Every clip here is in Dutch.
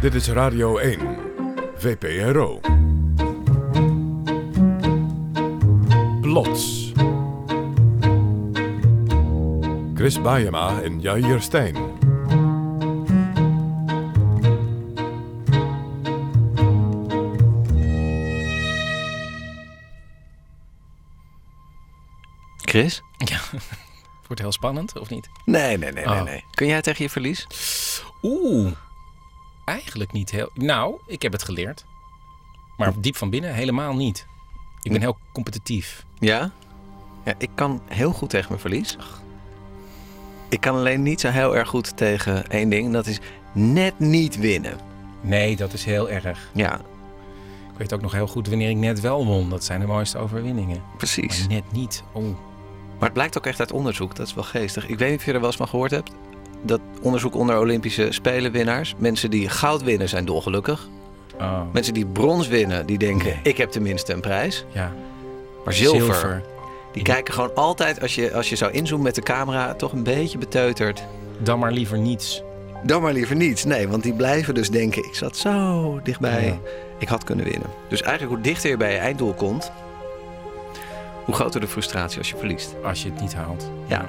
Dit is Radio 1, VPRO. Plots. Chris Baiema en Jair Stijn. Chris? Ja, wordt heel spannend, of niet? Nee, nee, nee, nee, Oh. nee. Kun jij tegen je verlies? Oeh, eigenlijk niet heel... Nou, ik heb het geleerd. Maar diep van binnen helemaal niet. Ik ben heel competitief. Ja? Ja, ik kan heel goed tegen mijn verlies. Ik kan alleen niet zo heel erg goed tegen één ding. en Dat is net niet winnen. Nee, dat is heel erg. Ja, Ik weet ook nog heel goed wanneer ik net wel won. Dat zijn de mooiste overwinningen. precies. Maar net niet. Oh, Maar het blijkt ook echt uit onderzoek. Dat is wel geestig. Ik weet niet of je er wel eens van gehoord hebt. Dat onderzoek onder Olympische Spelenwinnaars. Mensen die goud winnen zijn dolgelukkig. oh. Mensen die brons winnen, die denken... Nee. ik heb tenminste een prijs. Ja, Maar zilver, zilver. die kijken gewoon altijd... Als je, als je zou inzoomen met de camera, toch een beetje beteuterd. Dan maar liever niets. Dan maar liever niets. Nee, want die blijven dus denken... ik zat zo dichtbij, Ja. ik had kunnen winnen. Dus eigenlijk hoe dichter je bij je einddoel komt... hoe groter de frustratie als je verliest. Als je het niet haalt. Ja.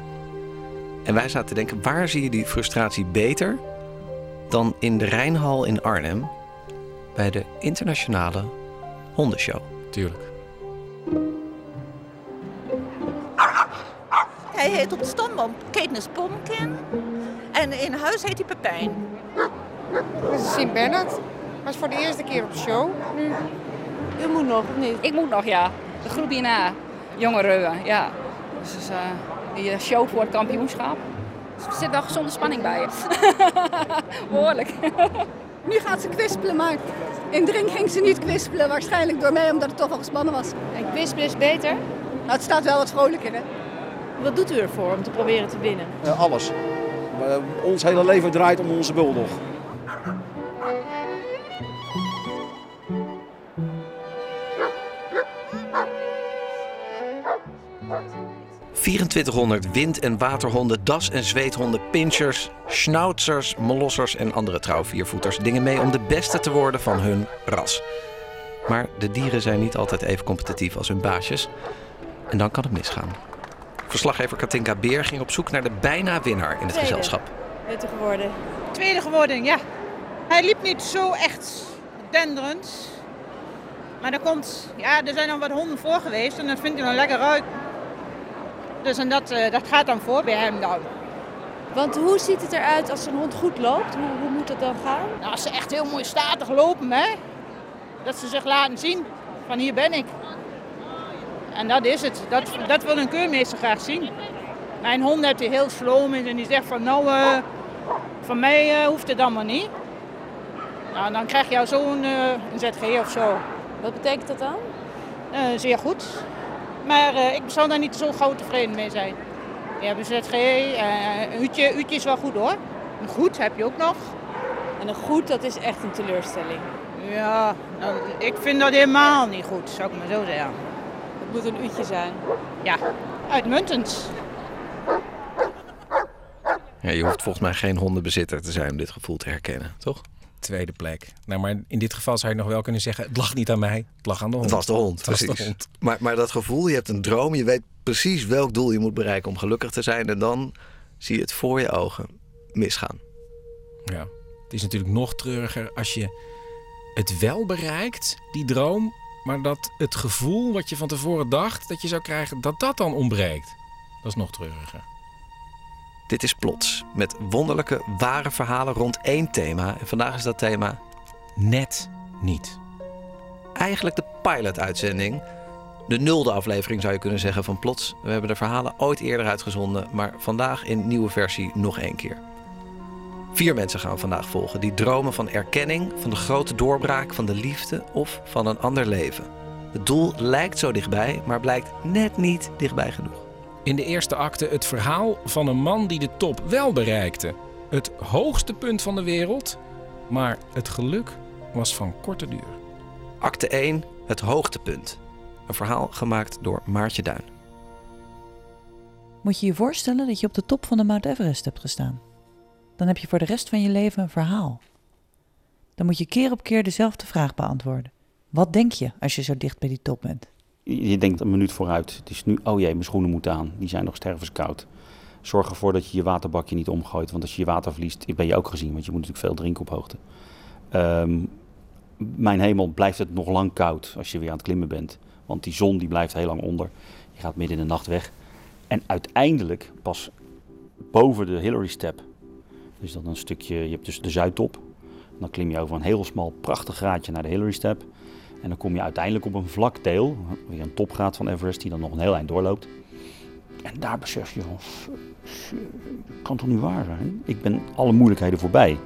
En wij zaten te denken, waar zie je die frustratie beter... dan in de Rijnhal in Arnhem... bij de internationale hondenshow. Tuurlijk. Hij heet op de stamboom Katniss Pumpkin. En in huis heet hij Pepijn. Dit is Sint Bernard. Was voor de eerste keer op de show. Nu. U moet nog, of niet? Ik moet nog, ja. De groep hierna. Jonge Reuwen, ja. Dus is, eh, die eh, show voor het kampioenschap. Dus er zit wel gezonde spanning bij je. Behoorlijk. Nu gaat ze kwispelen, maar in de ring ging ze niet kwispelen. Waarschijnlijk door mij, omdat het toch wel gespannen was. En kwispelen is beter. Nou, het staat wel wat vrolijker, hè? Wat doet u ervoor om te proberen te winnen? Eh, alles. Eh, ons hele leven draait om onze bulldog. ...2400 wind- en waterhonden, das- en zweethonden, pinchers, schnauzers, molossers en andere trouwviervoeters... dingen mee om de beste te worden van hun ras. Maar de dieren zijn niet altijd even competitief als hun baasjes. En dan kan het misgaan. Verslaggever Katinka Beer ging op zoek naar de bijna winnaar in het Tweede. gezelschap. U geworden? Tweede geworden, ja. Hij liep niet zo echt denderend. Maar er, komt, ja, er zijn nog wat honden voor geweest en dat vindt hij nog lekker uit. Dus en dat, eh, dat gaat dan voor bij hem dan. Want hoe ziet het eruit als een hond goed loopt? Hoe, hoe moet dat dan gaan? Nou, als ze echt heel mooi statig lopen, hè. Dat ze zich laten zien van hier ben ik. En dat is het. Dat, dat wil een keurmeester graag zien. Mijn hond heeft hij heel sloom in en die zegt van nou, eh, van mij eh, hoeft het allemaal niet. Nou, dan krijg je al zo'n een ZG of zo. Wat betekent dat dan? Zeer goed. Maar eh, ik zou daar niet zo gauw tevreden mee zijn. Je hebt een ZG, eh, een uurtje, uurtje is wel goed hoor. Een goed heb je ook nog. En een goed, dat is echt een teleurstelling. Ja, nou, ik vind dat helemaal niet goed, zou ik maar zo zeggen. Het moet een uurtje zijn. Ja, uitmuntend. Ja, je hoeft volgens mij geen hondenbezitter te zijn om dit gevoel te herkennen, toch? Tweede plek. Nou, maar in dit geval zou je nog wel kunnen zeggen... het lag niet aan mij, het lag aan de hond. Het was de hond, was de precies. hond. Maar, maar dat gevoel, je hebt een droom, je weet precies welk doel je moet bereiken om gelukkig te zijn. En dan zie je het voor je ogen misgaan. Ja. Het is natuurlijk nog treuriger als je het wel bereikt, die droom... maar dat het gevoel wat je van tevoren dacht dat je zou krijgen... dat dat dan ontbreekt. Dat is nog treuriger. Dit is Plots, met wonderlijke, ware verhalen rond één thema. En vandaag is dat thema Net niet. eigenlijk de pilot-uitzending. De nulde aflevering zou je kunnen zeggen van Plots. We hebben de verhalen ooit eerder uitgezonden, maar vandaag in nieuwe versie nog één keer. Vier mensen gaan vandaag volgen die dromen van erkenning, van de grote doorbraak, van de liefde of van een ander leven. Het doel lijkt zo dichtbij, maar blijkt net niet dichtbij genoeg. In de eerste acte het verhaal van een man die de top wel bereikte. Het hoogste punt van de wereld, maar het geluk was van korte duur. Acte 1, het hoogtepunt. Een verhaal gemaakt door Maartje Duin. Moet je je voorstellen dat je op de top van de Mount Everest hebt gestaan. Dan heb je voor de rest van je leven een verhaal. dan moet je keer op keer dezelfde vraag beantwoorden. Wat denk je als je zo dicht bij die top bent? Je denkt een minuut vooruit. Het is nu, oh jee, mijn schoenen moeten aan. Die zijn nog stervenskoud. Zorg ervoor dat je je waterbakje niet omgooit. Want als je je water verliest, ben je ook gezien. Want je moet natuurlijk veel drinken op hoogte. Ehm, mijn hemel blijft het nog lang koud als je weer aan het klimmen bent. Want die zon die blijft heel lang onder. Je gaat midden in de nacht weg. En uiteindelijk pas boven de Hillary Step. Dus dan een stukje, je hebt dus de Zuidtop. Dan klim je over een heel smal, prachtig graadje naar de Hillary Step. En dan kom je uiteindelijk op een vlak deel, weer een topgraad van Everest, die dan nog een heel eind doorloopt. En daar besef je van, kan toch niet waar zijn? Ik ben alle moeilijkheden voorbij.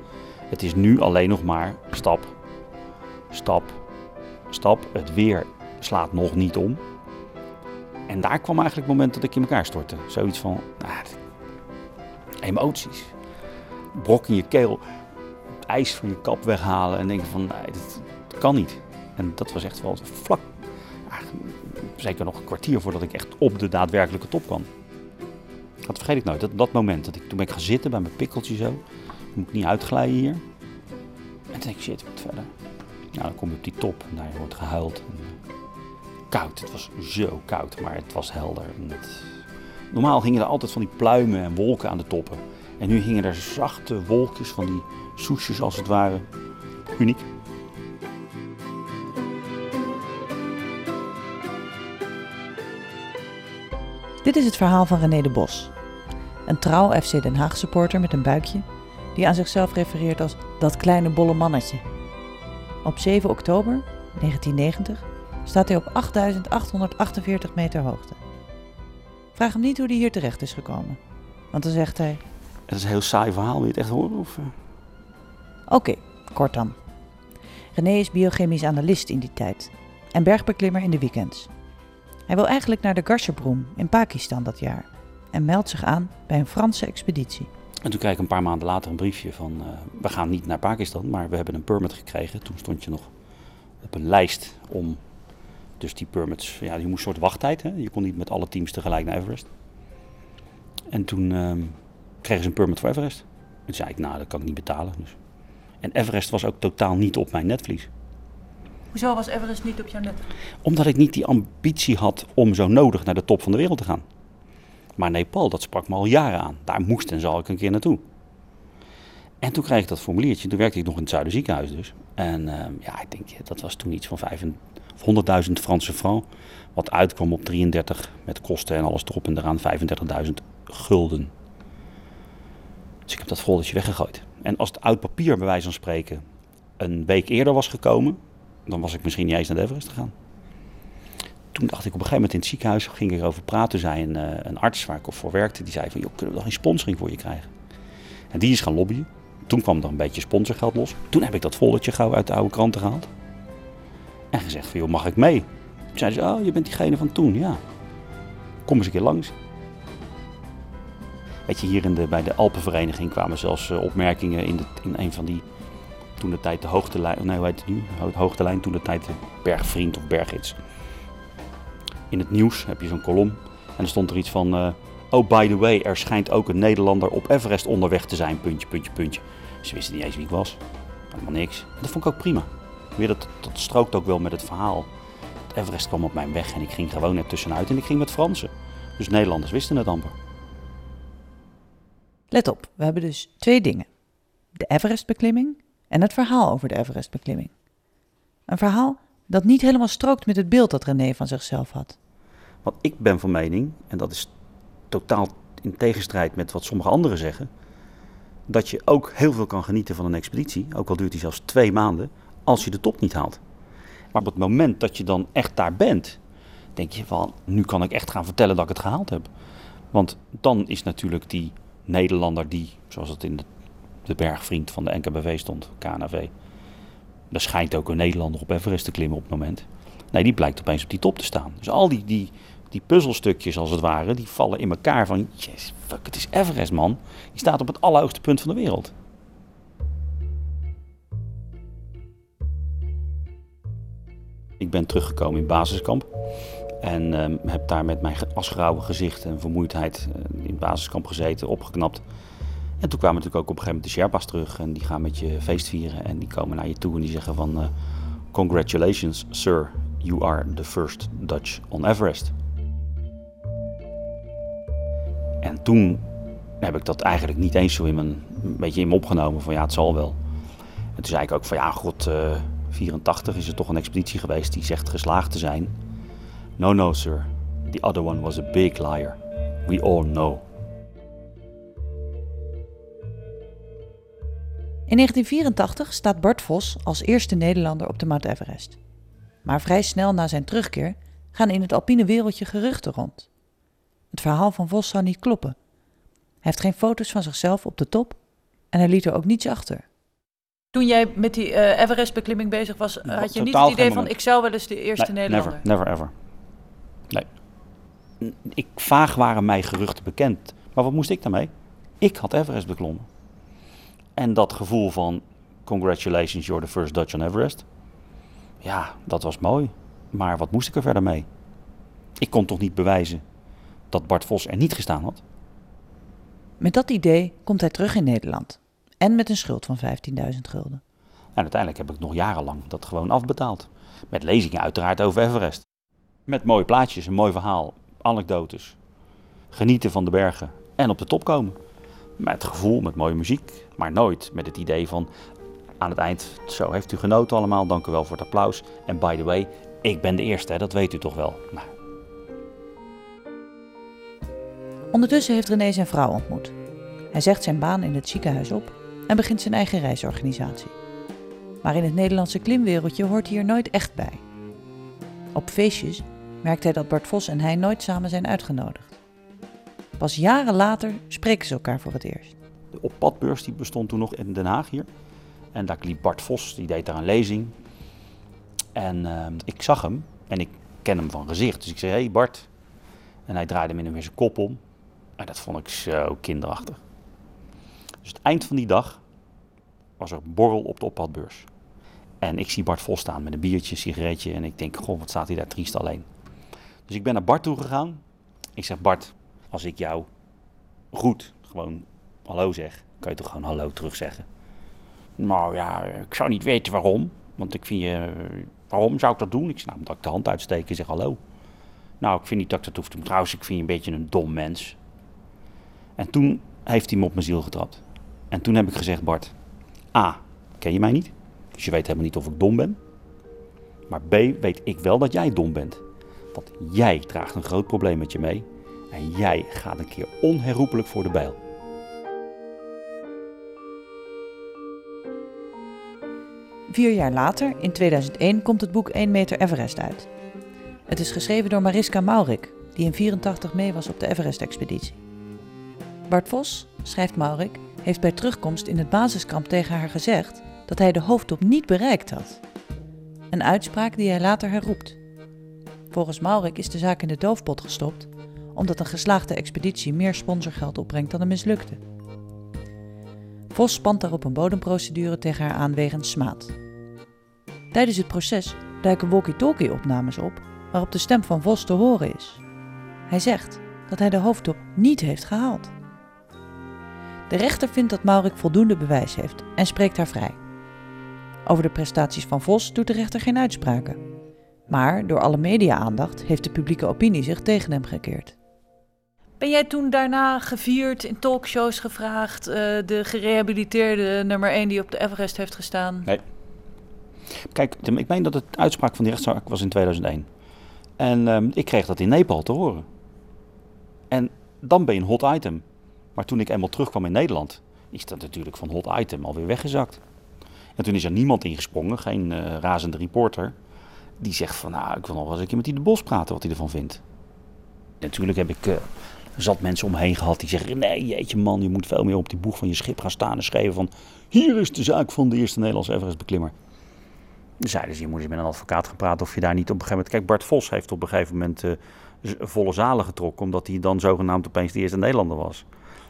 Het is nu alleen nog maar stap, stap, stap. Het weer slaat nog niet om. En daar kwam eigenlijk het moment dat ik in elkaar stortte. Zoiets van, ah, emoties. Brok in je keel, ijs van je kap weghalen en denken van, nee, dat kan niet. En dat was echt wel vlak, zeker nog een kwartier voordat ik echt op de daadwerkelijke top kwam. Dat vergeet ik nooit, dat, dat moment. Dat ik, toen ben ik gaan zitten bij mijn pikkeltje zo. Moet ik niet uitglijden hier. En toen denk ik, shit, wat verder. Nou, dan kom je op die top en daar wordt gehuild. Eh, koud, het was zo koud, maar het was helder. Normaal gingen er altijd van die pluimen en wolken aan de toppen. En nu hingen er zachte wolkjes van die soesjes als het ware. Uniek. Dit is het verhaal van René de Bos. Een trouw FC Den Haag supporter met een buikje die aan zichzelf refereert als dat kleine bolle mannetje. Op 7 oktober 1990 staat hij op 8848 meter hoogte. Vraag hem niet hoe hij hier terecht is gekomen. Want dan zegt hij... Het is een heel saai verhaal, wil je het echt horen? Of... eh? Oké, kort dan. René is biochemisch analist in die tijd en bergbeklimmer in de weekends. Hij wil eigenlijk naar de Gasherbroem in Pakistan dat jaar en meldt zich aan bij een Franse expeditie. En toen kreeg ik een paar maanden later een briefje van... eh, we gaan niet naar Pakistan, maar we hebben een permit gekregen. Toen stond je nog op een lijst om... Dus die permits, ja, je moest een soort wachttijd. Hè? Je kon niet met alle teams tegelijk naar Everest. En toen ehm, kregen ze een permit voor Everest. En toen zei ik, nou, dat kan ik niet betalen. Dus. En Everest was ook totaal niet op mijn netvlies. Hoezo was Everest niet op jouw net? Omdat ik niet die ambitie had om zo nodig naar de top van de wereld te gaan. Maar Nepal, dat sprak me al jaren aan. Daar moest en zal ik een keer naartoe. En toen kreeg ik dat formuliertje. Toen werkte ik nog in het Zuiderziekenhuis dus. En ehm, ja, ik denk, dat was toen iets van 100.000 Franse francs. Wat uitkwam op 33 met kosten en alles erop en eraan 35.000 gulden. Dus ik heb dat foldertje weggegooid. En als het oud papier bij wijze van spreken een week eerder was gekomen, dan was ik misschien niet eens naar de Everest gegaan. Toen dacht ik op een gegeven moment in het ziekenhuis, ging ik erover praten, zei een, eh, een arts waar ik voor werkte, die zei van, joh, kunnen we dan geen sponsoring voor je krijgen? En die is gaan lobbyen. Toen kwam er een beetje sponsorgeld los. Toen heb ik dat foldertje gauw uit de oude kranten gehaald. En gezegd van, joh, mag ik mee? Toen zei ze, oh, je bent diegene van toen, ja. Kom eens een keer langs. Weet je, hier in de, bij de Alpenvereniging kwamen zelfs eh, opmerkingen in, de, in een van die, toen de tijd de hoogtelijn, nee hoe heet het nu? Hoogtelijn, toen de tijd de bergvriend of bergids. In het nieuws heb je zo'n kolom en er stond er iets van, eh, oh by the way, er schijnt ook een Nederlander op Everest onderweg te zijn, puntje, puntje, puntje. Ze wisten niet eens wie ik was, helemaal niks. Dat vond ik ook prima. Weer dat, dat strookt ook wel met het verhaal. Everest kwam op mijn weg en ik ging gewoon net tussenuit en ik ging met Fransen. Dus Nederlanders wisten het amper. Let op, we hebben dus twee dingen. De Everestbeklimming en het verhaal over de Everestbeklimming. Een verhaal dat niet helemaal strookt met het beeld dat René van zichzelf had. Want ik ben van mening, en dat is totaal in tegenstrijd met wat sommige anderen zeggen, dat je ook heel veel kan genieten van een expeditie, ook al duurt die zelfs twee maanden, als je de top niet haalt. Maar op het moment dat je dan echt daar bent, denk je van, nu kan ik echt gaan vertellen dat ik het gehaald heb. Want dan is natuurlijk die Nederlander die, zoals het in de, de bergvriend van de NKBV stond, KNV, er schijnt ook een Nederlander op Everest te klimmen op het moment. Nee, die blijkt opeens op die top te staan. Dus al die, die, die puzzelstukjes als het ware, die vallen in elkaar van, yes, fuck, het is Everest man. Die staat op het allerhoogste punt van de wereld. Ik ben teruggekomen in basiskamp. En ehm, heb daar met mijn asgrauwe gezicht en vermoeidheid eh, in basiskamp gezeten, opgeknapt. En toen kwamen natuurlijk ook op een gegeven moment de Sherpa's terug en die gaan met je feest vieren en die komen naar je toe en die zeggen van eh, congratulations sir, you are the first Dutch on Everest. En toen heb ik dat eigenlijk niet eens zo in mijn, een beetje in me opgenomen van ja, het zal wel. En toen zei ik ook van ja, god, eh 84 is er toch een expeditie geweest die zegt geslaagd te zijn. No, no, sir. The other one was a big liar. We all know. In 1984 staat Bart Vos als eerste Nederlander op de Mount Everest. Maar vrij snel na zijn terugkeer gaan in het alpine wereldje geruchten rond. Het verhaal van Vos zou niet kloppen. Hij heeft geen foto's van zichzelf op de top en hij liet er ook niets achter. Toen jij met die eh, Everest-beklimming bezig was, had je niet het idee van moment. ik zou wel eens de eerste Nee, Nederlander. Never, never ever. Nee. Ik, vaag waren mij geruchten bekend. Maar wat moest ik daarmee? Ik had Everest beklommen. En dat gevoel van congratulations, you're the first Dutch on Everest. Ja, dat was mooi. Maar wat moest ik er verder mee? Ik kon toch niet bewijzen dat Bart Vos er niet gestaan had? Met dat idee komt hij terug in Nederland. En met een schuld van 15.000 gulden. En uiteindelijk heb ik nog jarenlang dat gewoon afbetaald. Met lezingen uiteraard over Everest. Met mooie plaatjes, een mooi verhaal, anekdotes. Genieten van de bergen en op de top komen. Met gevoel, met mooie muziek, maar nooit met het idee van aan het eind, zo heeft u genoten allemaal, dank u wel voor het applaus. En by the way, ik ben de eerste, hè, dat weet u toch wel. Nou, Ondertussen heeft René zijn vrouw ontmoet. Hij zegt zijn baan in het ziekenhuis op en begint zijn eigen reisorganisatie. Maar in het Nederlandse klimwereldje hoort hij er nooit echt bij. Op feestjes merkt hij dat Bart Vos en hij nooit samen zijn uitgenodigd. Pas jaren later spreken ze elkaar voor het eerst. de oppadbeurs die bestond toen nog in Den Haag hier. En daar liep Bart Vos, die deed daar een lezing. En eh, ik zag hem en ik ken hem van gezicht. Dus ik zei, hé hey Bart. En hij draaide of meer zijn kop om. En dat vond ik zo kinderachtig. Dus het eind van die dag was er borrel op de oppadbeurs. En ik zie Bart Vos staan met een biertje, een sigaretje. En ik denk, goh, wat staat hij daar triest alleen. Dus ik ben naar Bart toe gegaan. Ik zeg, Bart, als ik jou goed gewoon hallo zeg, kan je toch gewoon hallo terugzeggen? Nou ja, ik zou niet weten waarom. Want ik vind je, waarom zou ik dat doen? Ik nou, omdat ik de hand uitsteek en zeg hallo. Nou, ik vind niet dat ik dat hoef te doen. Trouwens, ik vind je een beetje een dom mens. En toen heeft hij me op mijn ziel getrapt. En toen heb ik gezegd, Bart, A, ken je mij niet? Dus je weet helemaal niet of ik dom ben. Maar B, weet ik wel dat jij dom bent. Want jij draagt een groot probleem met je mee. En jij gaat een keer onherroepelijk voor de bijl. Vier jaar later, in 2001, komt het boek 1 meter Everest uit. Het is geschreven door Mariska Maurik, die in 84 mee was op de Everest-expeditie. Bart Vos, schrijft Maurik, heeft bij terugkomst in het basiskamp tegen haar gezegd dat hij de hoofdtop niet bereikt had. Een uitspraak die hij later herroept. Volgens Maurik is de zaak in de doofpot gestopt, omdat een geslaagde expeditie meer sponsorgeld opbrengt dan een mislukte. Vos spant daarop een bodemprocedure tegen haar aan wegens smaad. Tijdens het proces duiken walkie-talkie-opnames op waarop de stem van Vos te horen is. Hij zegt dat hij de hoofdtop niet heeft gehaald. De rechter vindt dat Maurik voldoende bewijs heeft en spreekt haar vrij. Over de prestaties van Vos doet de rechter geen uitspraken. Maar door alle media-aandacht heeft de publieke opinie zich tegen hem gekeerd. Ben jij toen daarna gevierd, in talkshows gevraagd, eh, de gerehabiliteerde nummer 1 die op de Everest heeft gestaan? Nee. Kijk, ik meen dat het uitspraak van die rechtszaak was in 2001. En ehm, ik kreeg dat in Nepal te horen. En dan ben je een hot item. Maar toen ik eenmaal terugkwam in Nederland, is dat natuurlijk van hot item alweer weggezakt. En toen is er niemand ingesprongen, geen eh, razende reporter, die zegt van, nou, ik wil nog wel eens een keer met die de Bos praten wat hij ervan vindt. Natuurlijk heb ik eh, zat mensen omheen gehad die zeggen, nee, jeetje man, je moet veel meer op die boeg van je schip gaan staan en schrijven van, hier is de zaak van de eerste Nederlandse Everest-beklimmer. Zeiden ze, je moet eens met een advocaat gaan praten of je daar niet op een gegeven moment... Kijk, Bart Vos heeft op een gegeven moment eh, volle zalen getrokken... omdat hij dan zogenaamd opeens de eerste Nederlander was.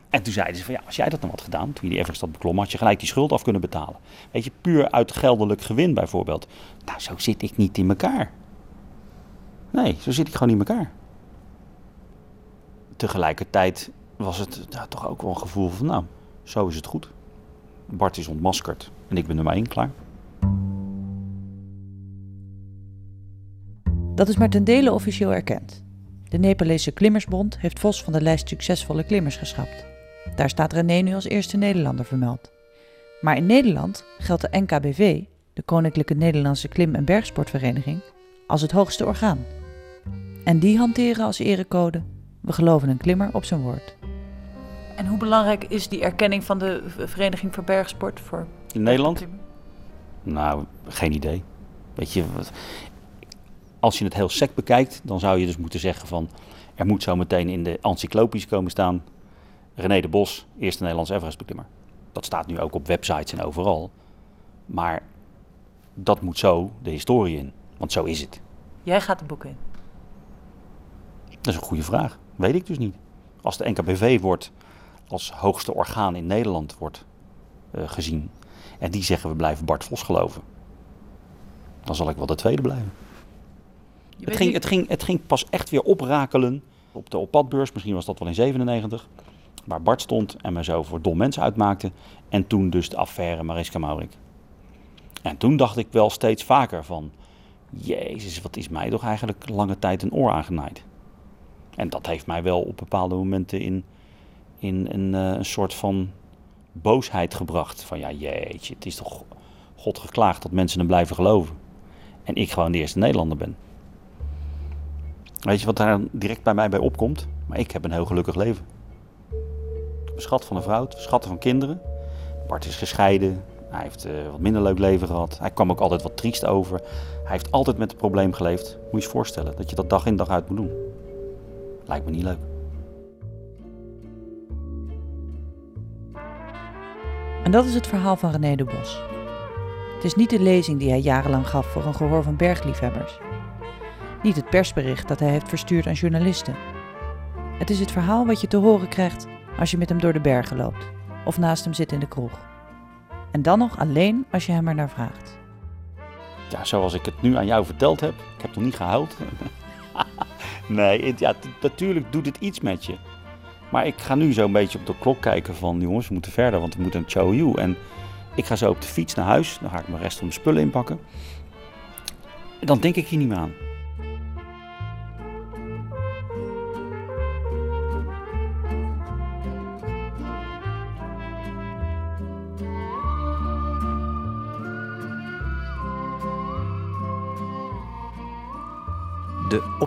En toen zeiden ze van, ja, als jij dat dan had gedaan... toen je die Everest had beklommen, had je gelijk die schuld af kunnen betalen. Weet je, puur uit geldelijk gewin bijvoorbeeld. Nou, zo zit ik niet in elkaar. Nee, zo zit ik gewoon in elkaar. Tegelijkertijd was het toch ook wel een gevoel van, nou, Zo is het goed. Bart is ontmaskerd en ik ben nummer één klaar. Dat is maar ten dele officieel erkend. De Nepalese Klimmersbond heeft Vos van de lijst succesvolle klimmers geschrapt. Daar staat René nu als eerste Nederlander vermeld. Maar in Nederland geldt de NKBV, de Koninklijke Nederlandse Klim- en Bergsportvereniging, als het hoogste orgaan. En die hanteren als erecode: we geloven een klimmer op zijn woord. En hoe belangrijk is die erkenning van de Vereniging voor Bergsport voor In Nederland? Nou, geen idee. Weet je, wat- als je het heel sec bekijkt, dan zou je dus moeten zeggen van... er moet zo meteen in de encyclopedisch komen staan... René de Bos, eerste Nederlands Everest-beklimmer. Dat staat nu ook op websites en overal. Maar dat moet zo de historie in. Want zo is het. Jij gaat de boeken in. Dat is een goede vraag. Weet ik dus niet. Als de NKBV wordt als hoogste orgaan in Nederland wordt eh, gezien... en die zeggen we blijven Bart Vos geloven... dan zal ik wel de tweede blijven. Het ging, het, ging, het ging pas echt weer oprakelen op de oppadbeurs. Misschien was dat wel in 97. Waar Bart stond en me zo voor dom mensen uitmaakte. En toen dus de affaire Mariska Maurik. En toen dacht ik wel steeds vaker van... Jezus, wat is mij toch eigenlijk lange tijd een oor aangenaaid. En dat heeft mij wel op bepaalde momenten in, in een, eh, een soort van boosheid gebracht. Van ja, jeetje, het is toch God geklaagd dat mensen hem blijven geloven. En ik gewoon de eerste Nederlander ben. Weet je wat daar direct bij mij bij opkomt? Maar ik heb een heel gelukkig leven. Schat van een vrouw, schatten van kinderen. Bart is gescheiden. Hij heeft eh, wat minder leuk leven gehad. Hij kwam ook altijd wat triest over. Hij heeft altijd met het probleem geleefd. Moet je je voorstellen dat je dat dag in dag uit moet doen. Lijkt me niet leuk. En dat is het verhaal van René de Bos. Het is niet de lezing die hij jarenlang gaf voor een gehoor van bergliefhebbers. Niet het persbericht dat hij heeft verstuurd aan journalisten. Het is het verhaal wat je te horen krijgt als je met hem door de bergen loopt of naast hem zit in de kroeg. En dan nog alleen als je hem er naar vraagt. Ja, zoals ik het nu aan jou verteld heb. Ik heb nog niet gehuild. Nee, ja, natuurlijk doet het iets met je. Maar ik ga nu zo een beetje op de klok kijken van... jongens, we moeten verder, want we moeten naar Chow Yu. En ik ga zo op de fiets naar huis. Dan ga ik mijn rest van mijn spullen inpakken. En dan denk ik hier niet meer aan.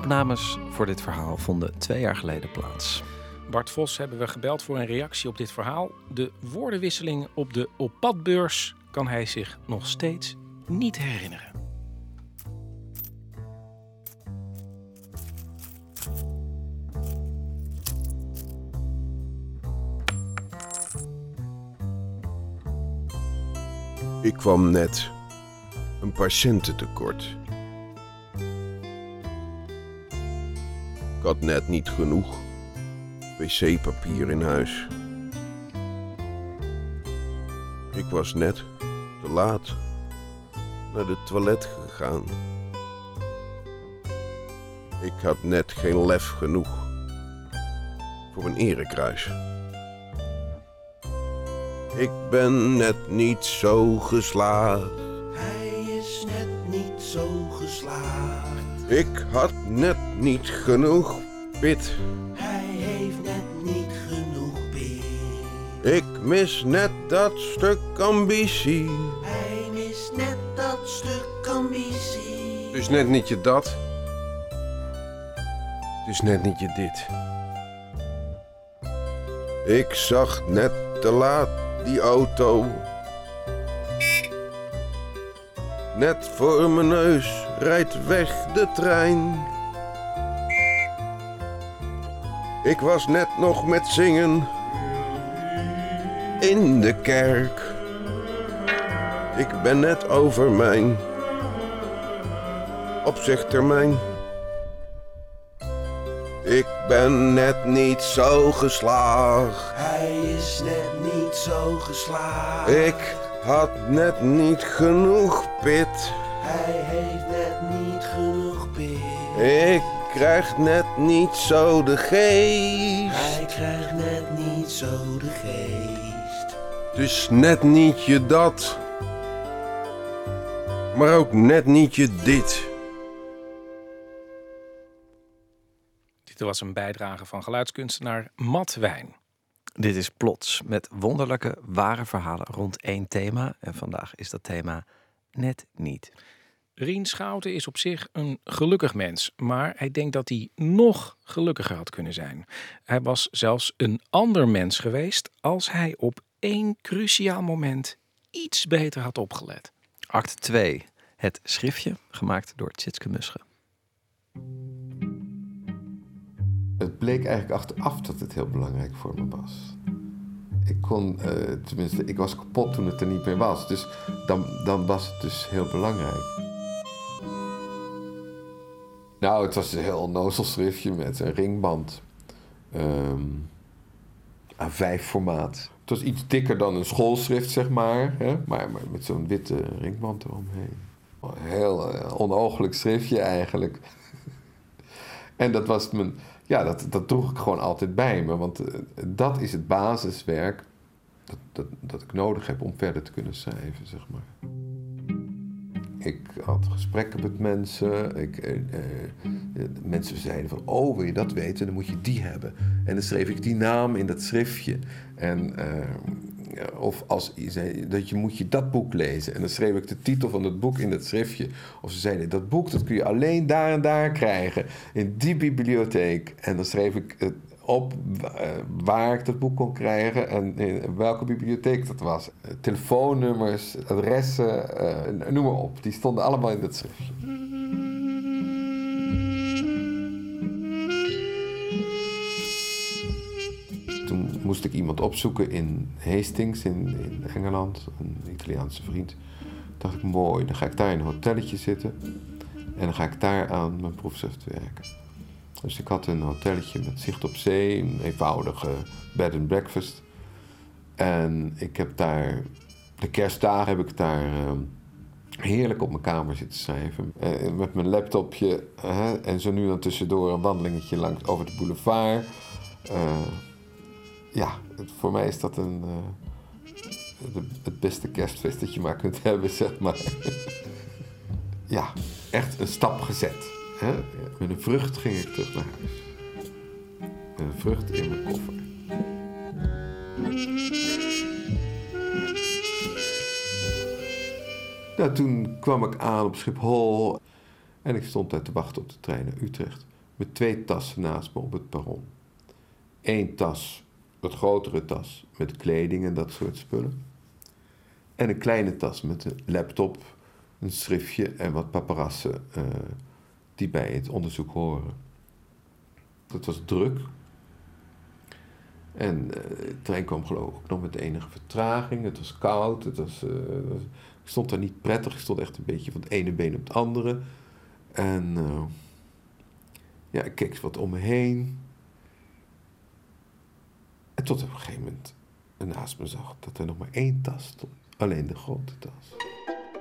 Opnames voor dit verhaal vonden twee jaar geleden plaats. Bart Vos hebben we gebeld voor een reactie op dit verhaal. De woordenwisseling op de oppadbeurs kan hij zich nog steeds niet herinneren. Ik kwam net een patiënten Ik had net niet genoeg wc-papier in huis. Ik was net te laat naar de toilet gegaan. Ik had net geen lef genoeg voor een erekruis. Ik ben net niet zo geslaagd. Hij is net niet zo geslaagd. Ik had net niet genoeg pit. Hij heeft net niet genoeg pit. Ik mis net dat stuk ambitie. Hij mist net dat stuk ambitie. Het is net niet je dat. Het is net niet je dit. Ik zag net te laat die auto. Net voor mijn neus rijdt weg de trein. Ik was net nog met zingen in de kerk. Ik ben net over mijn opzichttermijn. Ik ben net niet zo geslaagd. Hij is net niet zo geslaagd. Ik had net niet genoeg pit. Hij heeft net niet genoeg pit. Ik krijg net niet zo de geest. Hij krijgt net niet zo de geest. Is net niet je dat. Maar ook net niet je dit. Dit was een bijdrage van geluidskunstenaar Matt Wijn. Dit is Plots met wonderlijke, ware verhalen rond één thema. En vandaag is dat thema net niet. Rien Schouten is op zich een gelukkig mens, maar hij denkt dat hij nog gelukkiger had kunnen zijn. Hij was zelfs een ander mens geweest als hij op één cruciaal moment iets beter had opgelet. Act 2. Het schriftje, gemaakt door Tjitske Musche. Het bleek eigenlijk achteraf dat het heel belangrijk voor me was. Ik kon, eh, tenminste, ik was kapot toen het er niet meer was. Dus dan, dan was het dus heel belangrijk. Nou, het was een heel onnozel schriftje met een ringband. Ehm A5-formaat. Het was iets dikker dan een schoolschrift, zeg maar. Hè? Maar, met zo'n witte ringband eromheen. Een heel uh, onogelijk schriftje eigenlijk. en dat was mijn... Ja, dat, dat droeg ik gewoon altijd bij me. Want uh, dat is het basiswerk dat, dat, dat ik nodig heb om verder te kunnen schrijven, zeg maar. Ik had gesprekken met mensen. Ik, eh, eh, mensen zeiden van, oh, wil je dat weten? Dan moet je die hebben. En dan schreef ik die naam in dat schriftje. En, eh, of als je zei, dat je moet je dat boek lezen. En dan schreef ik de titel van het boek in dat schriftje. Of ze zeiden, dat boek dat kun je alleen daar en daar krijgen. In die bibliotheek. En dan schreef ik het op waar ik dat boek kon krijgen en in welke bibliotheek dat was. Telefoonnummers, adressen, uh, noem maar op. Die stonden allemaal in dat schriftje. Toen moest ik iemand opzoeken in Hastings in, Engeland, een Italiaanse vriend. Dacht ik, mooi, dan ga ik daar in een hotelletje zitten en dan ga ik daar aan mijn proefschrift werken. Dus ik had een hotelletje met zicht op zee, een eenvoudige bed and breakfast. En ik heb daar, de kerstdagen heb ik daar uh, heerlijk op mijn kamer zitten schrijven. Uh, met mijn laptopje en zo nu dan tussendoor een wandelingetje langs over de boulevard. ja, het, voor mij is dat een, de, het beste kerstfeest dat je maar kunt hebben, zeg maar. ja, echt een stap gezet. Met een vrucht ging ik terug naar huis. Met een vrucht in mijn koffer. Nou, toen kwam ik aan op Schiphol en ik stond daar te wachten op de trein naar Utrecht. Met twee tassen naast me op het perron. Eén tas, wat grotere tas, met kleding en dat soort spullen. En een kleine tas met een laptop, een schriftje en wat paparazzen. Uh, die bij het onderzoek horen. Het was druk. En uh, de trein kwam geloof ik nog met enige vertraging. Het was koud. Het was, ik stond daar niet prettig. Ik stond echt een beetje van het ene been op het andere. En uh, ja, ik keek wat om me heen. En tot op een gegeven moment naast me zag dat er nog maar één tas stond. Alleen de grote tas.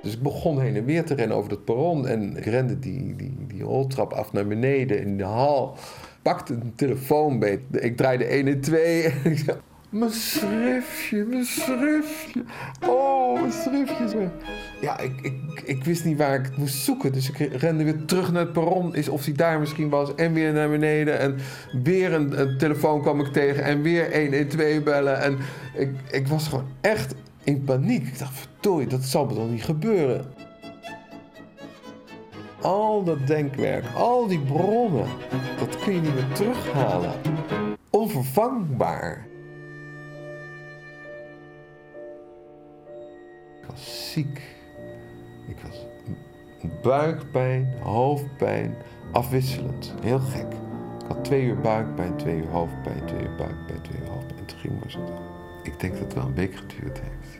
Dus ik begon heen en weer te rennen over het perron. En ik rende die, die, die roltrap af naar beneden in de hal. Pakte een telefoon beet. Ik draaide 1 en 2. En ik zei, mijn schriftje, mijn schriftje. Oh, mijn schriftje. Ja, ik, ik, ik wist niet waar ik moest zoeken. Dus ik rende weer terug naar het perron. Is of hij daar misschien was. En weer naar beneden. En weer een, een telefoon kwam ik tegen. En weer 1 en 2 bellen. En ik, ik was gewoon echt in paniek. Ik dacht, verdorie, dat zal me toch niet gebeuren. Al dat denkwerk, al die bronnen, dat kun je niet meer terughalen. Onvervangbaar. Ik was ziek. Ik was buikpijn, hoofdpijn, afwisselend. Heel gek. Ik had twee uur buikpijn, twee uur hoofdpijn, twee uur buikpijn, twee uur hoofdpijn. Het ging maar zo. Ik denk dat het wel een week geduurd heeft.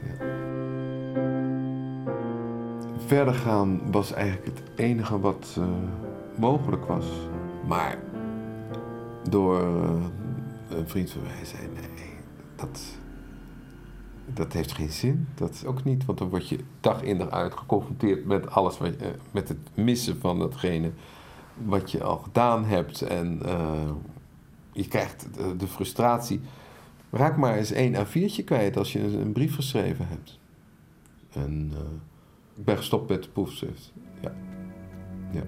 Verder gaan was eigenlijk het enige wat uh, mogelijk was. Maar door uh, een vriend van mij zei: nee, dat, dat heeft geen zin. Dat is ook niet, want dan word je dag in dag uit geconfronteerd met alles wat, uh, met het missen van datgene wat je al gedaan hebt. En je krijgt de frustratie Raak maar eens één A4'tje kwijt als je een brief geschreven hebt. En uh, ik ben gestopt met de proefschrift. Ja. ja.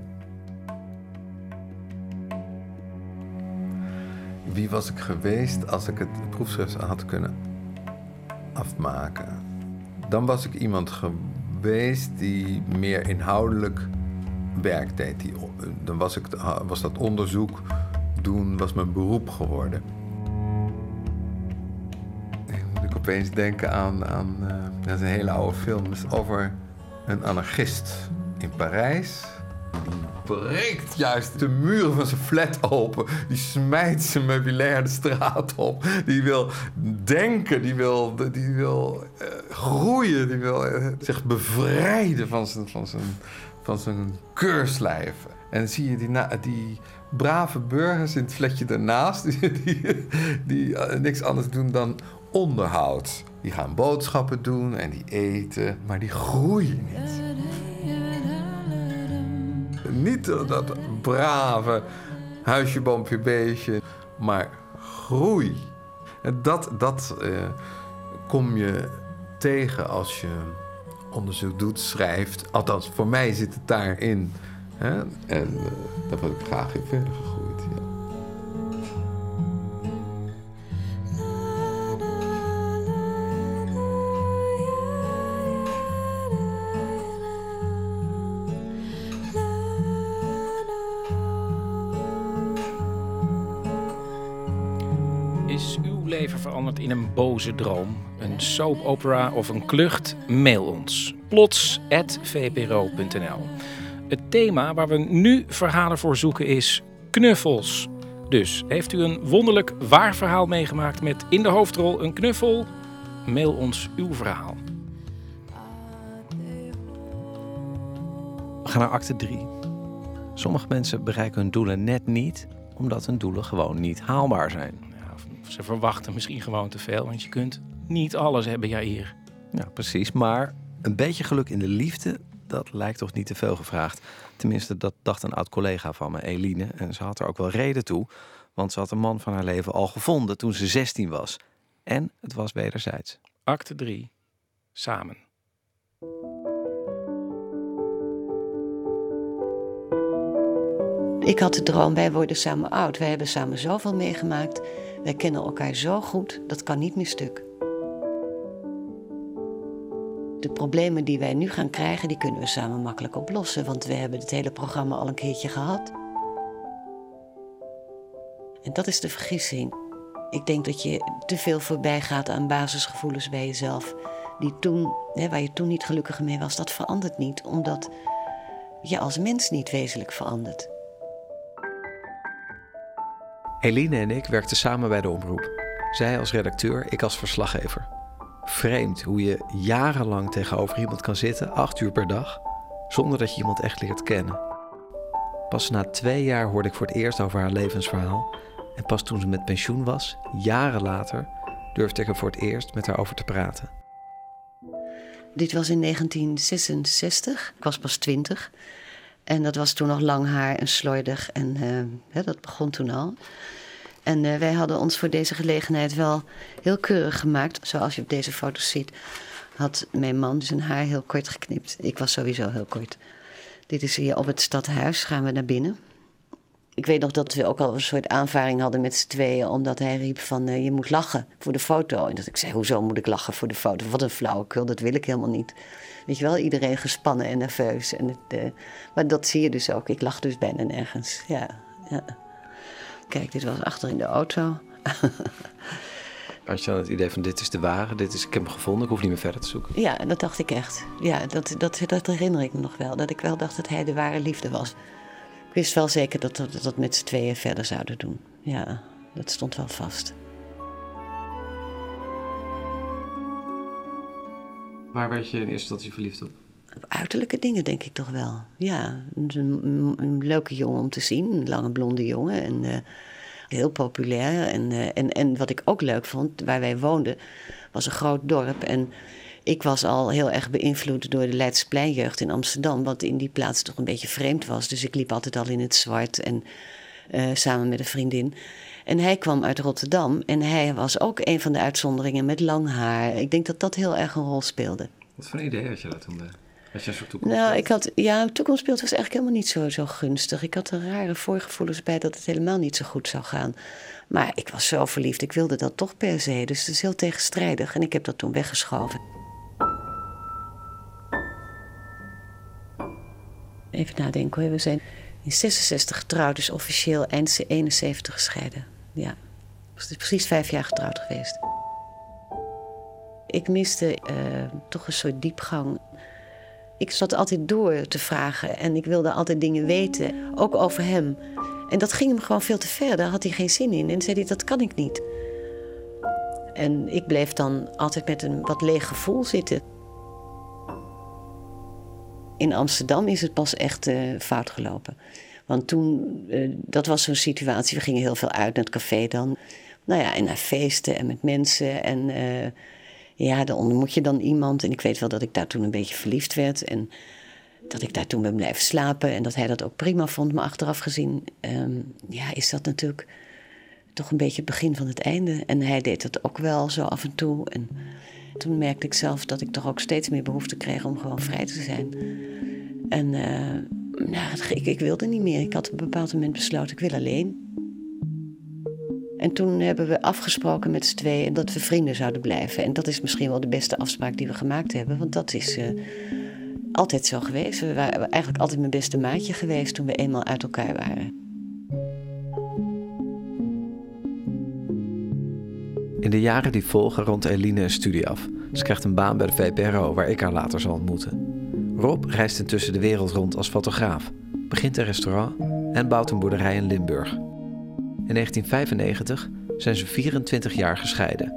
Wie was ik geweest als ik het proefschrift had kunnen afmaken? Dan was ik iemand geweest die meer inhoudelijk werk deed. Die, dan was, ik, was dat onderzoek doen, was mijn beroep geworden. Opeens denken aan, aan uh, dat is een hele oude film, over een anarchist in Parijs breekt juist de muren van zijn flat open. Die smijt zijn meubilair de straat op. Die wil denken, die wil, die wil uh, groeien, die wil uh, zich bevrijden van zijn, van zijn, van zijn keurslijf. En dan zie je die, die brave burgers in het flatje daarnaast, die, die, die niks anders doen dan onderhoud. Die gaan boodschappen doen en die eten, maar die groeien niet. Niet dat brave huisje, boompje, beestje, maar groei. En dat, dat uh, kom je tegen als je onderzoek doet, schrijft. Althans, voor mij zit het daarin. Hè? En uh, daar wil ik graag in verder. In een boze droom, een soap opera of een klucht? Mail ons. plots.vpro.nl Het thema waar we nu verhalen voor zoeken is knuffels. Dus heeft u een wonderlijk waar verhaal meegemaakt met in de hoofdrol een knuffel? Mail ons uw verhaal. We gaan naar acte 3. Sommige mensen bereiken hun doelen net niet, omdat hun doelen gewoon niet haalbaar zijn. Ze verwachten misschien gewoon te veel, want je kunt niet alles hebben, ja hier. Ja, precies. Maar een beetje geluk in de liefde, dat lijkt toch niet te veel gevraagd. Tenminste, dat dacht een oud collega van me, Eline. En ze had er ook wel reden toe, want ze had een man van haar leven al gevonden toen ze 16 was. En het was wederzijds. Acte 3. Samen. Ik had de droom, wij worden samen oud. Wij hebben samen zoveel meegemaakt. Wij kennen elkaar zo goed, dat kan niet meer stuk. De problemen die wij nu gaan krijgen, die kunnen we samen makkelijk oplossen, want we hebben het hele programma al een keertje gehad. En dat is de vergissing. Ik denk dat je te veel voorbij gaat aan basisgevoelens bij jezelf. Die toen, hè, waar je toen niet gelukkig mee was, dat verandert niet, omdat je als mens niet wezenlijk verandert. Eline en ik werkten samen bij de omroep. Zij als redacteur, ik als verslaggever. Vreemd hoe je jarenlang tegenover iemand kan zitten, acht uur per dag, zonder dat je iemand echt leert kennen. Pas na twee jaar hoorde ik voor het eerst over haar levensverhaal. En pas toen ze met pensioen was, jaren later, durfde ik er voor het eerst met haar over te praten. Dit was in 1966. Ik was pas twintig. En dat was toen nog lang haar en slordig. En uh, dat begon toen al. En uh, wij hadden ons voor deze gelegenheid wel heel keurig gemaakt. Zoals je op deze foto's ziet, had mijn man zijn haar heel kort geknipt. Ik was sowieso heel kort. Dit is hier op het stadhuis, gaan we naar binnen. Ik weet nog dat we ook al een soort aanvaring hadden met z'n tweeën, omdat hij riep van uh, je moet lachen voor de foto. En dat ik zei, hoezo moet ik lachen voor de foto? Wat een flauwekul, dat wil ik helemaal niet. Weet je wel, iedereen gespannen en nerveus. En het, uh, maar dat zie je dus ook. Ik lach dus bijna nergens. Ja, ja. Kijk, dit was achter in de auto. Had je dan het idee van dit is de wagen, dit is, ik heb hem gevonden, ik hoef niet meer verder te zoeken? Ja, dat dacht ik echt. Ja, dat, dat, dat herinner ik me nog wel. Dat ik wel dacht dat hij de ware liefde was. Ik wist wel zeker dat we dat, dat met z'n tweeën verder zouden doen. Ja, dat stond wel vast. Waar werd je in eerste instantie verliefd op? Uiterlijke dingen, denk ik toch wel. Ja, een, een leuke jongen om te zien, een lange blonde jongen. En uh, heel populair. En, uh, en, en wat ik ook leuk vond, waar wij woonden, was een groot dorp. En ik was al heel erg beïnvloed door de Leidspleinjeugd in Amsterdam, wat in die plaats toch een beetje vreemd was. Dus ik liep altijd al in het zwart en uh, samen met een vriendin. En hij kwam uit Rotterdam en hij was ook een van de uitzonderingen met lang haar. Ik denk dat dat heel erg een rol speelde. Wat voor een idee had je dat toen? Had je een soort toekomst? Nou, ik had, ja, toekomstbeeld was eigenlijk helemaal niet zo, zo gunstig. Ik had er rare voorgevoelens bij dat het helemaal niet zo goed zou gaan. Maar ik was zo verliefd, ik wilde dat toch per se. Dus het is heel tegenstrijdig en ik heb dat toen weggeschoven. Even nadenken hoor. We zijn in 66 getrouwd, dus officieel eind 71 gescheiden. Ja, dus precies vijf jaar getrouwd geweest. Ik miste uh, toch een soort diepgang. Ik zat altijd door te vragen en ik wilde altijd dingen weten, ook over hem. En dat ging hem gewoon veel te ver, daar had hij geen zin in. En zei hij, dat kan ik niet. En ik bleef dan altijd met een wat leeg gevoel zitten. In Amsterdam is het pas echt uh, fout gelopen. Want toen, uh, dat was zo'n situatie, we gingen heel veel uit naar het café dan. Nou ja, en naar feesten en met mensen. En uh, ja, dan ontmoet je dan iemand. En ik weet wel dat ik daar toen een beetje verliefd werd. En dat ik daar toen ben blijven slapen. En dat hij dat ook prima vond. Maar achteraf gezien, um, ja, is dat natuurlijk toch een beetje het begin van het einde. En hij deed dat ook wel zo af en toe. Toen merkte ik zelf dat ik toch ook steeds meer behoefte kreeg om gewoon vrij te zijn. En uh, nou, ik, ik wilde niet meer. Ik had op een bepaald moment besloten, ik wil alleen. En toen hebben we afgesproken met z'n tweeën dat we vrienden zouden blijven. En dat is misschien wel de beste afspraak die we gemaakt hebben. Want dat is uh, altijd zo geweest. We waren eigenlijk altijd mijn beste maatje geweest toen we eenmaal uit elkaar waren. In de jaren die volgen rond Eline een studie af. Ze krijgt een baan bij de VPRO, waar ik haar later zal ontmoeten. Rob reist intussen de wereld rond als fotograaf, begint een restaurant en bouwt een boerderij in Limburg. In 1995 zijn ze 24 jaar gescheiden.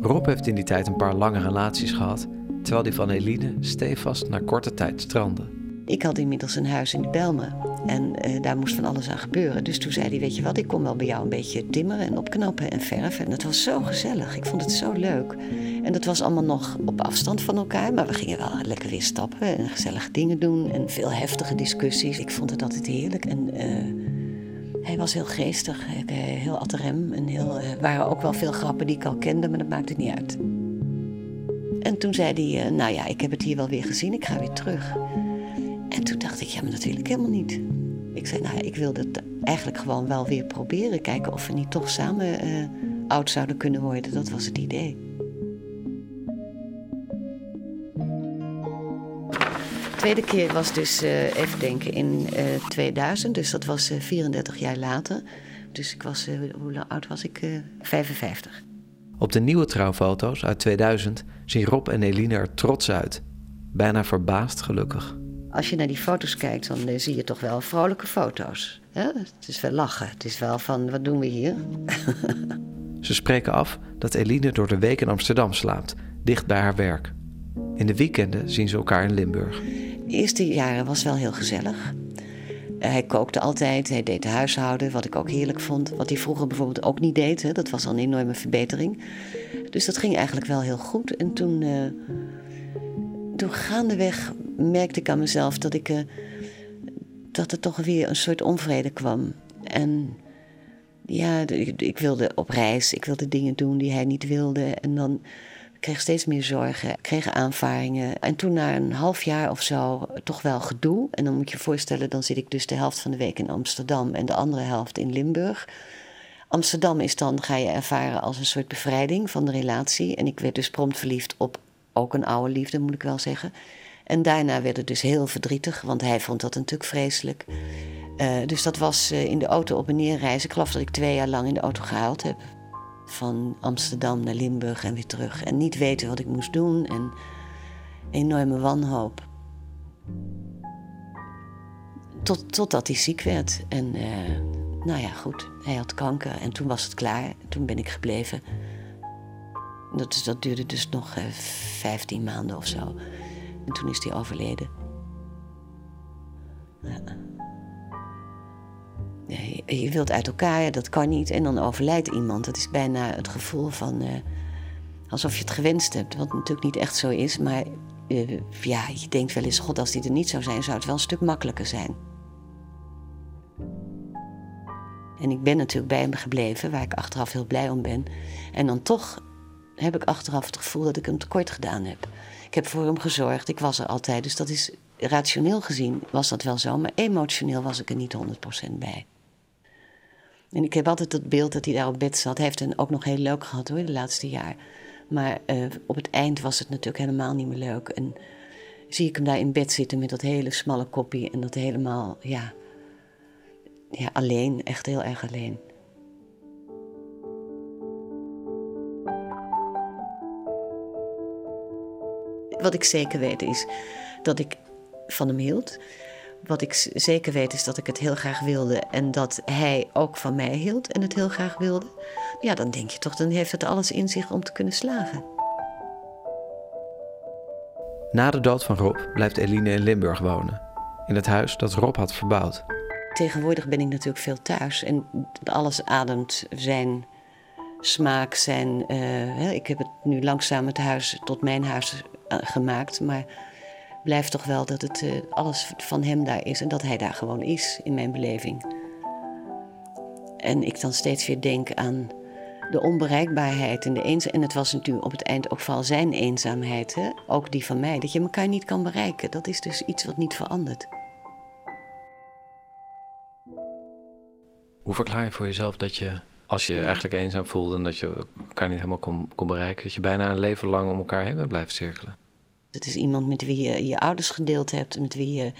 Rob heeft in die tijd een paar lange relaties gehad, terwijl die van Eline stevast na korte tijd strandde. Ik had inmiddels een huis in de Belmen en uh, daar moest van alles aan gebeuren. Dus toen zei hij, weet je wat, ik kom wel bij jou een beetje timmeren en opknappen en verven. En dat was zo gezellig, ik vond het zo leuk. En dat was allemaal nog op afstand van elkaar, maar we gingen wel lekker weer stappen en gezellige dingen doen. En veel heftige discussies, ik vond het altijd heerlijk. En uh, hij was heel geestig, heel adrem en heel, waren ook wel veel grappen die ik al kende, maar dat maakte niet uit. En toen zei hij, nou ja, ik heb het hier wel weer gezien, ik ga weer terug. En toen dacht ik, ja, maar natuurlijk helemaal niet. Ik zei, nou, ik wilde het eigenlijk gewoon wel weer proberen. Kijken of we niet toch samen uh, oud zouden kunnen worden. Dat was het idee. De tweede keer was dus, uh, even denken, in uh, 2000. Dus dat was 34 jaar later. Dus ik was, hoe oud was ik? 55. Op de nieuwe trouwfoto's uit 2000 zien Rob en Eline er trots uit. Bijna verbaasd gelukkig als je naar die foto's kijkt, dan uh, zie je toch wel vrolijke foto's. Het is wel lachen. Het is wel van, wat doen we hier? Ze spreken af dat Eline door de week in Amsterdam slaapt, dicht bij haar werk. In de weekenden zien ze elkaar in Limburg. De eerste jaren was wel heel gezellig. Uh, hij kookte altijd, hij deed de huishouden, wat ik ook heerlijk vond. Wat hij vroeger bijvoorbeeld ook niet deed, hè? dat was al een enorme verbetering. Dus dat ging eigenlijk wel heel goed. En toen, uh, toen gaandeweg merkte ik aan mezelf dat ik. Uh, dat er toch weer een soort onvrede kwam. En ja, ik, wilde op reis, ik wilde dingen doen die hij niet wilde. En dan kreeg ik steeds meer zorgen, kreeg aanvaringen. En toen na een half jaar of zo toch wel gedoe. En dan moet je je voorstellen, dan zit ik dus de helft van de week in Amsterdam en de andere helft in Limburg. Amsterdam is dan, ga je ervaren als een soort bevrijding van de relatie. En ik werd dus prompt verliefd op ook een oude liefde, moet ik wel zeggen. En daarna werd het dus heel verdrietig, want hij vond dat natuurlijk vreselijk. Uh, dus dat was uh, in de auto op en neer reizen. Ik geloof dat ik twee jaar lang in de auto gehuild heb. Van Amsterdam naar Limburg en weer terug. En niet weten wat ik moest doen en enorme wanhoop. Tot, totdat hij ziek werd. En uh, nou ja, goed, hij had kanker en toen was het klaar. Toen ben ik gebleven. Dat, dat duurde dus nog 15 maanden of zo. En toen is hij overleden. Ja. Je wilt uit elkaar, dat kan niet. En dan overlijdt iemand. Dat is bijna het gevoel van uh, alsof je het gewenst hebt. Wat natuurlijk niet echt zo is. Maar uh, ja, je denkt wel eens: God, als die er niet zou zijn, zou het wel een stuk makkelijker zijn. En ik ben natuurlijk bij hem gebleven, waar ik achteraf heel blij om ben. En dan toch heb ik achteraf het gevoel dat ik hem tekort gedaan heb. Ik heb voor hem gezorgd, ik was er altijd. Dus dat is rationeel gezien was dat wel zo, maar emotioneel was ik er niet 100% bij. En ik heb altijd het beeld dat hij daar op bed zat. Hij heeft het ook nog heel leuk gehad hoor, de laatste jaar. Maar uh, op het eind was het natuurlijk helemaal niet meer leuk. En zie ik hem daar in bed zitten met dat hele smalle koppie en dat helemaal, ja, ja, alleen, echt heel erg alleen. Wat ik zeker weet is dat ik van hem hield. Wat ik zeker weet is dat ik het heel graag wilde en dat hij ook van mij hield en het heel graag wilde. Ja, dan denk je toch, dan heeft het alles in zich om te kunnen slagen. Na de dood van Rob blijft Eline in Limburg wonen, in het huis dat Rob had verbouwd. Tegenwoordig ben ik natuurlijk veel thuis en alles ademt zijn smaak, zijn. Uh, ik heb het nu langzaam het huis tot mijn huis eh, gemaakt, maar blijft toch wel dat het uh, alles van hem daar is en dat hij daar gewoon is in mijn beleving. En ik dan steeds weer denk aan de onbereikbaarheid en de eenzaamheid. En het was natuurlijk op het eind ook vooral zijn eenzaamheid, hè? ook die van mij, dat je elkaar niet kan bereiken. Dat is dus iets wat niet verandert. Hoe verklaar je voor jezelf dat je, als je eigenlijk eenzaam voelde en dat je elkaar niet helemaal kon, kon bereiken, dat je bijna een leven lang om elkaar heen bent blijven cirkelen? Het is iemand met wie je je ouders gedeeld hebt, met wie je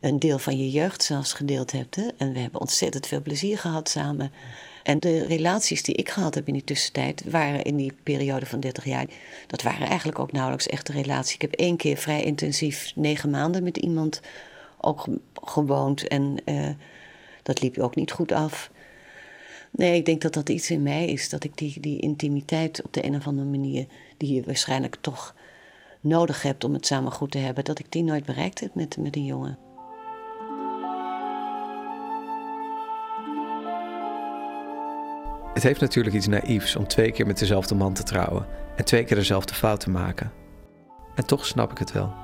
een deel van je jeugd zelfs gedeeld hebt. Hè? En we hebben ontzettend veel plezier gehad samen. En de relaties die ik gehad heb in die tussentijd, waren in die periode van 30 jaar, dat waren eigenlijk ook nauwelijks echte relaties. Ik heb één keer vrij intensief negen maanden met iemand ook gewoond en uh, dat liep ook niet goed af. Nee, ik denk dat dat iets in mij is, dat ik die, die intimiteit op de een of andere manier, die je waarschijnlijk toch nodig hebt om het samen goed te hebben, dat ik die nooit bereikt heb met, met een jongen. Het heeft natuurlijk iets naïefs om twee keer met dezelfde man te trouwen en twee keer dezelfde fout te maken. En toch snap ik het wel.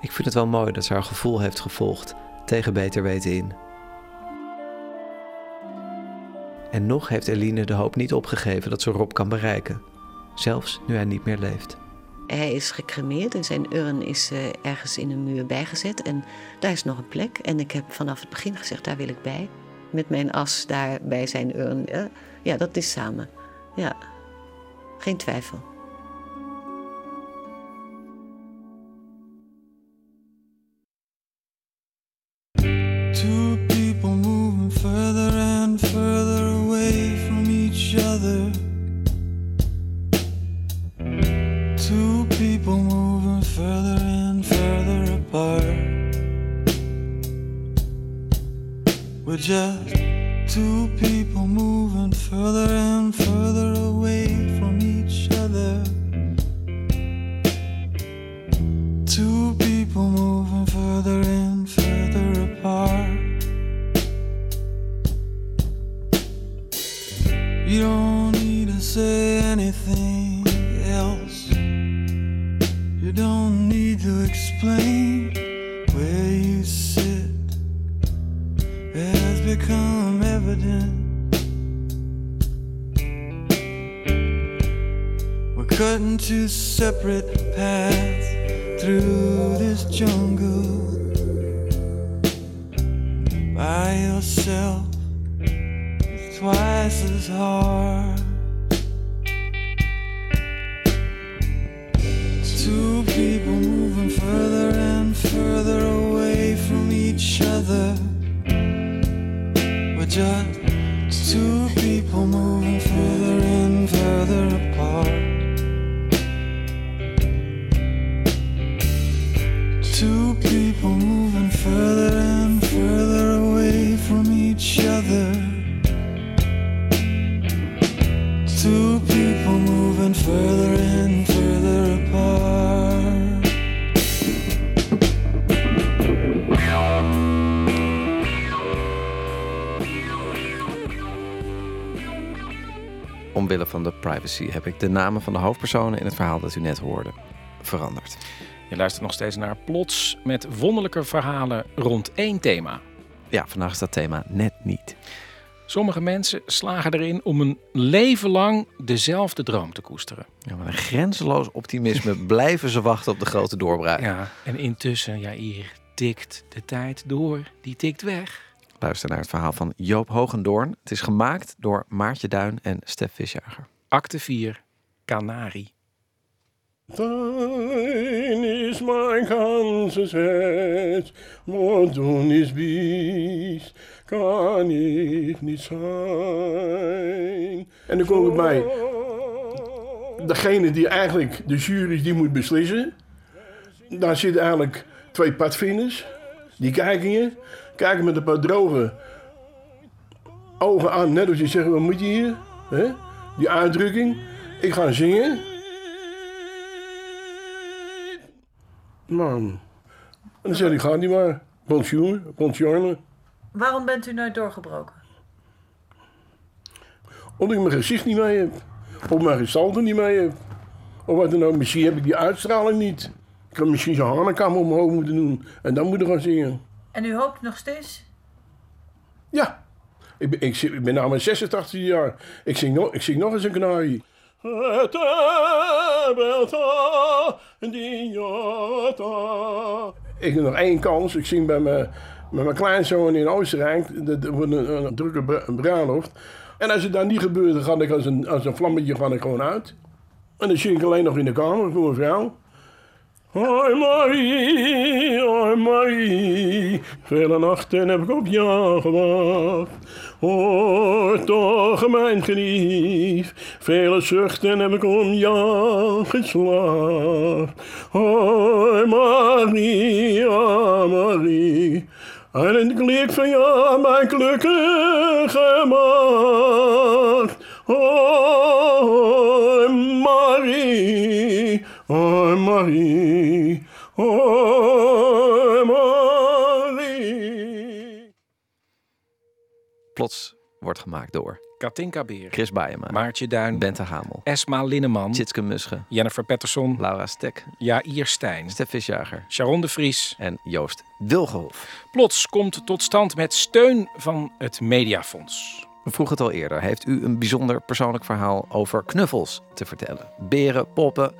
Ik vind het wel mooi dat ze haar gevoel heeft gevolgd, tegen beter weten in. En nog heeft Eline de hoop niet opgegeven dat ze Rob kan bereiken, zelfs nu hij niet meer leeft. Hij is gecremeerd en zijn urn is uh, ergens in een muur bijgezet. En daar is nog een plek. En ik heb vanaf het begin gezegd, daar wil ik bij. Met mijn as daar bij zijn urn. Uh, ja, dat is samen. Ja, geen twijfel. Become evident. We're cutting two separate paths through this jungle. By yourself, it's twice as hard. Two people moving further and further away from each other. 계절 privacy heb ik de namen van de hoofdpersonen in het verhaal dat u net hoorde veranderd. Je luistert nog steeds naar Plots met wonderlijke verhalen rond één thema. Ja, vandaag is dat thema net niet. Sommige mensen slagen erin om een leven lang dezelfde droom te koesteren. Ja, met een grenzeloos optimisme blijven ze wachten op de grote doorbraak. Ja, en intussen, ja, hier tikt de tijd door. Die tikt weg. Luister naar het verhaal van Joop Hogendoorn. Het is gemaakt door Maartje Duin en Stef Visjager. Acte 4, Canari. Dein is mijn ganzes Herz, wat du nicht bist, kan ik niet zijn. En dan komt het bij degene die eigenlijk de jury die moet beslissen. Daar zitten eigenlijk twee padvinders. Die kijken je, kijken met een paar droge ogen aan, net als je zegt, wat moet je hier? hè? Die uitdrukking. Ik ga zingen. Man. En dan zeg ik, ga niet maar. Bonjour, bonjour. Waarom bent u nooit doorgebroken? Omdat ik mijn gezicht niet mee heb. Of mijn gestalte niet mee heb. Of wat dan ook. Misschien heb ik die uitstraling niet. Ik had misschien zo'n hanekam omhoog moeten doen. En dan moeten gaan zingen. En u hoopt nog steeds? Ja. Ik ben, ik, ik ben nou mijn 86 jaar. Ik zing, nog, ik zing nog eens een kanarie. Ik heb nog één kans. Ik zing bij mijn, met mijn kleinzoon in Oostenrijk. Dat wordt een, een drukke bru- bruiloft. En als het dan niet gebeurt, dan ga ik als een, als een vlammetje ga ik gewoon uit. En dan zing ik alleen nog in de kamer voor mijn vrouw. Hoi Marie, hoi Marie, vele nachten heb ik op jou gewacht. Hoor toch mijn gelief, vele zuchten heb ik om jou geslacht. Hoi Marie, oh Marie, en het klik van jou mijn gelukkige macht. Hoi Marie, hoi Marie, hoi Marie. Plots wordt gemaakt door Katinka Beer, Chris Baiema, Maartje Duin, Bente Hamel, Esma Linneman, Tjitske Musche, Jennifer Patterson, Laura Stek, Jair Stijn, Stef Visjager Sharon de Vries. en Joost Wilgehof. Plots komt tot stand met steun van het Mediafonds. We vroegen het al eerder. Heeft u een bijzonder persoonlijk verhaal over knuffels te vertellen? Beren, poppen?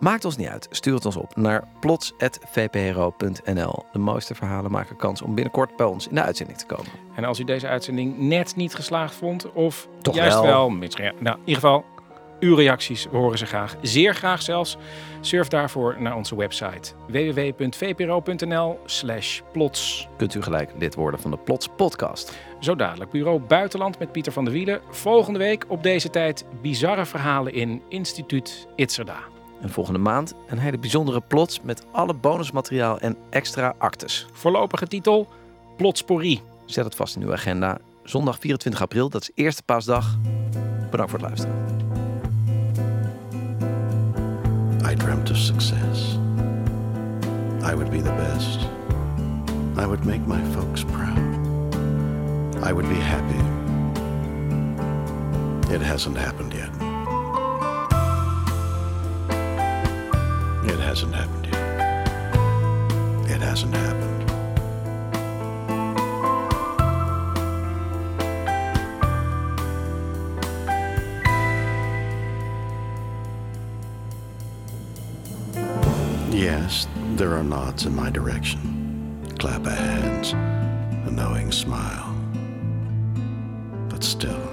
Maakt ons niet uit. Stuur het ons op naar plots.vpro.nl. De mooiste verhalen maken kans om binnenkort bij ons in de uitzending te komen. En als u deze uitzending net niet geslaagd vond, of Toch juist wel. wel, misschien- ja, nou, in ieder geval, uw reacties, horen ze graag. Zeer graag zelfs. Surf daarvoor naar onze website www.vpro.nl slash plots. Kunt u gelijk lid worden van de Plots podcast. Zo dadelijk Bureau Buitenland met Pieter van der Wielen. Volgende week op deze tijd bizarre verhalen in Instituut Itzerda. En volgende maand een hele bijzondere plots met alle bonusmateriaal en extra actes. Voorlopige titel Plotsporie. Zet het vast in uw agenda. Zondag 24 april, dat is eerste paasdag. Bedankt voor het luisteren. I dreamt of success. I would be the best. I would make my folks proud. I would be happy. It hasn't happened yet. It hasn't happened yet. It hasn't happened. Yes, there are nods in my direction, clap of hands, a knowing smile. But still,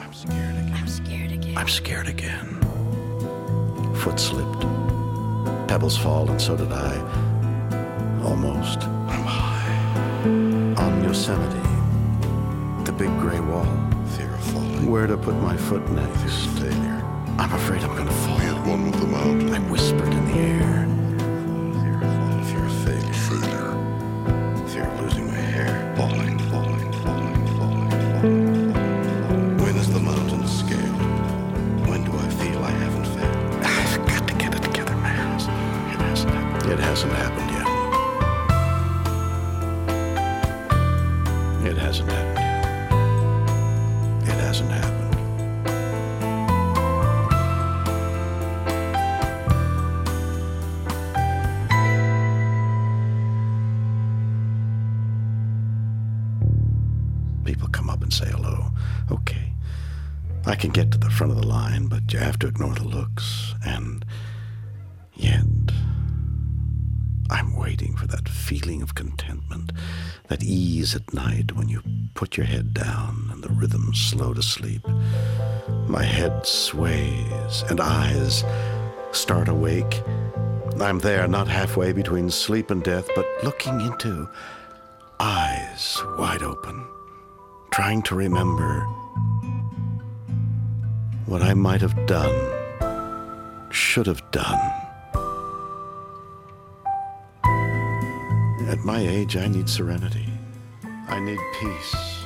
I'm scared again. I'm scared again. I'm scared again. Foot slipped. Pebbles fall, and so did I. Almost. I'm high. On Yosemite. The big gray wall. Fear of falling. Where to put my foot next. This failure. I'm afraid I'm gonna fall. We had one with the mountain. I can get to the front of the line, but you have to ignore the looks. And yet, I'm waiting for that feeling of contentment, that ease at night when you put your head down and the rhythm's slow to sleep. My head sways and eyes start awake. I'm there, not halfway between sleep and death, but looking into eyes wide open, trying to remember what I might have done, should have done. At my age, I need serenity. I need peace.